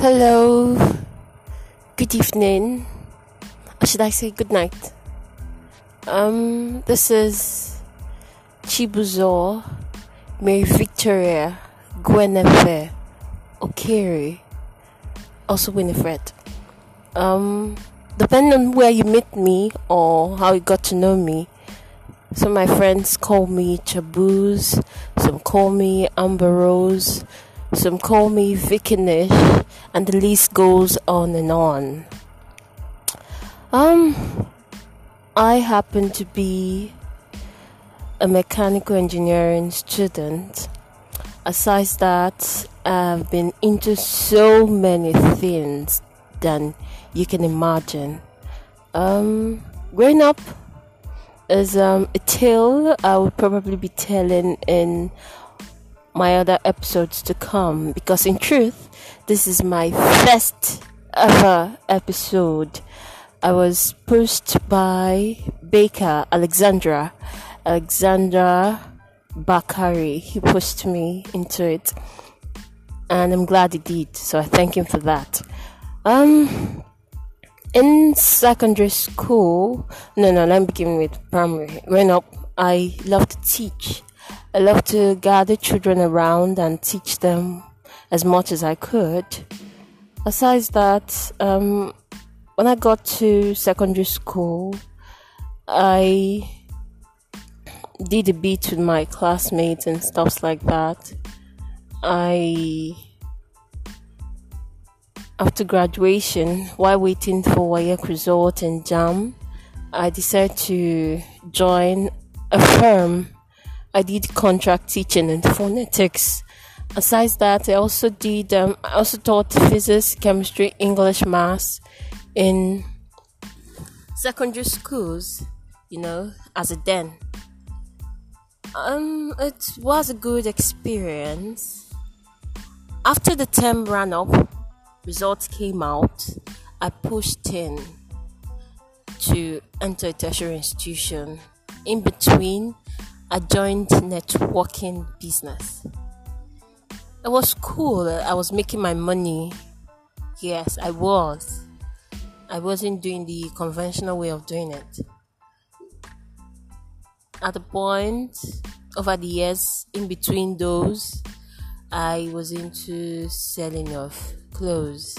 Hello, good evening, or should I say good night? Um, this is Chibuzo, Mary Victoria, Gwenefe, Okiri, also Winifred. Um, depending on where you meet me or how you got to know me, some of my friends call me Chabuz, some call me Amber Rose, some call me Vikinish, and the list goes on and on. Um, I happen to be a mechanical engineering student. Aside that, I've been into so many things than you can imagine. Um, growing up is um, a tale I would probably be telling in my other episodes to come because in truth this is my first ever episode. I was pushed by baker alexandra alexandra bakari. He pushed me into it and i'm glad he did so i thank him for that. Um in secondary school no no let me begin with primary. Growing up i love to teach I love to gather children around and teach them as much as I could. Besides that, um, when I got to secondary school, I did a bit with my classmates and stuff like that. I, after graduation, while waiting for WAEC result and JAMB, I decided to join a firm I did contract teaching and phonetics. Aside that, I also did. Um, I also taught physics, chemistry, English, maths in secondary schools. You know, as a den. Um, it was a good experience. After the term ran up, results came out. I pushed in to enter a tertiary institution. In between, a joint networking business. It was cool. I was making my money. Yes, I was. I wasn't doing the conventional way of doing it. At the point, over the years in between those, I was into selling of clothes,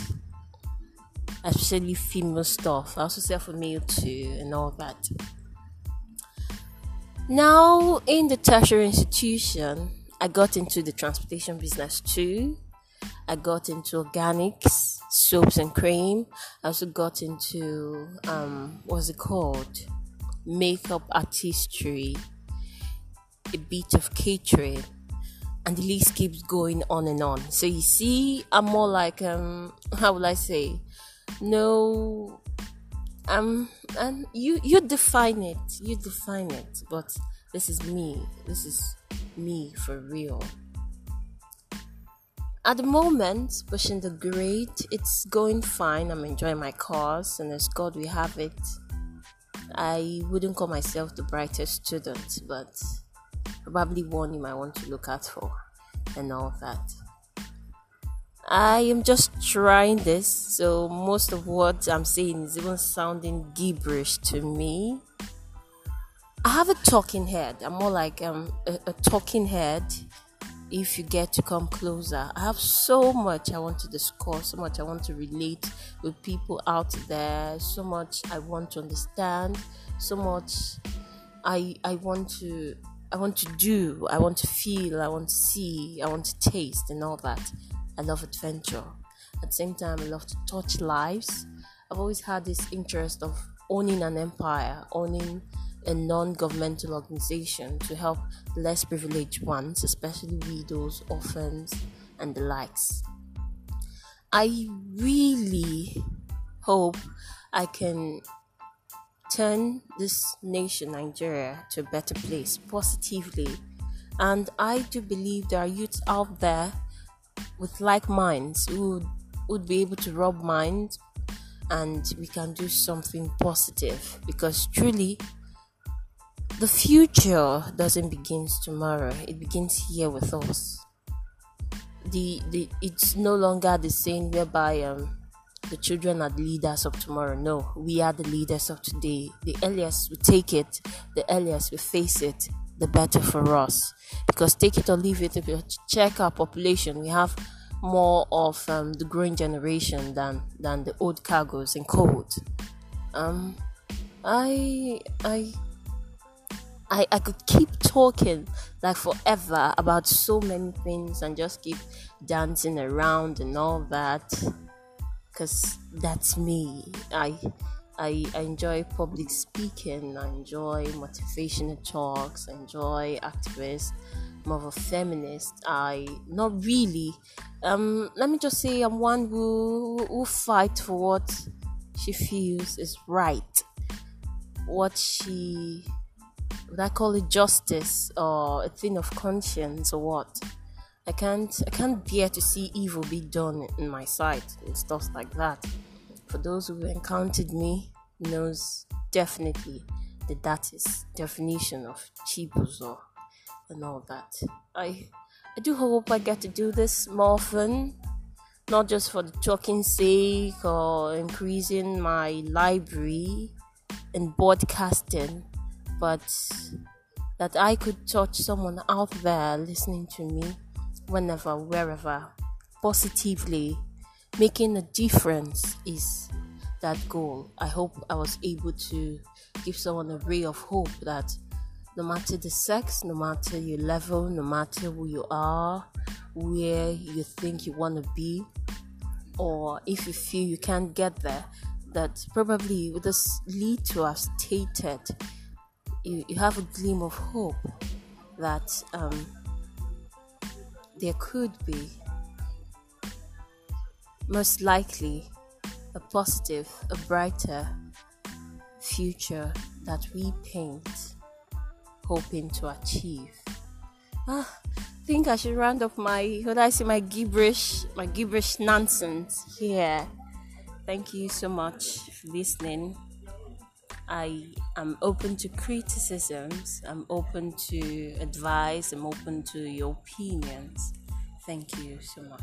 especially female stuff. I also sell for male too, and all that. Now, in the tertiary institution, I got into the transportation business too. I got into organics, soaps and cream. I also got into um, what's it called? Makeup artistry, a bit of catering, and the list keeps going on and on. So you see, I'm more like um, how will I say? No um and you you define it you define it but this is me this is me for real. At the moment pushing the grade it's going fine. I'm enjoying my course and as god we have it. I wouldn't call myself the brightest student but probably one you might want to look out for and all that I am just trying this, so most of what I'm saying is even sounding gibberish to me. I have a talking head. I'm more like um, a, a talking head. If you get to come closer, I have so much I want to discuss, so much I want to relate with people out there, so much I want to understand, so much I I want to I want to do, I want to feel, I want to see, I want to taste, and all that. I love adventure. At the same time, I love to touch lives. I've always had this interest of owning an empire, owning a non governmental organization to help less privileged ones, especially widows, orphans, and the likes. I really hope I can turn this nation, Nigeria, to a better place positively. And I do believe there are youths out there with like minds who would, be able to rub minds and we can do something positive because truly the future doesn't begin tomorrow it begins here with us the, the it's no longer the same whereby um the children are the leaders of tomorrow. No, we are the leaders of today. The earliest we take it, the earliest we face it, the better for us. Because take it or leave it, if you check our population, we have more of um, the growing generation than than the old cargoes in code. Um, I I I I could keep talking like forever about so many things and just keep dancing around and all that because that's me. I, I enjoy public speaking. I enjoy motivational talks. I enjoy activists. I'm of a feminist. I not really. Um, let me just say I'm one who who fight for what she feels is right. What she would I call it justice or a thing of conscience or what? I can't I can't bear to see evil be done in my sight and stuff like that. For those who encountered me knows definitely that that is definition of chibuzo and all that. I I do hope I get to do this more often, not just for the talking sake or increasing my library and broadcasting, but that I could touch someone out there listening to me whenever, wherever, positively, making a difference is that goal. I hope I was able to give someone a ray of hope that no matter the sex, no matter your level, no matter who you are, where you think you want to be, or if you feel you can't get there, that probably with this lead to have stated, you, you have a gleam of hope that um, there could be, most likely, a positive, a brighter future that we paint, hoping to achieve. Ah, I think I should round up my, what I say, my gibberish, my gibberish nonsense here. Thank you so much for listening. I am open to criticisms, I'm open to advice, I'm open to your opinions. Thank you so much.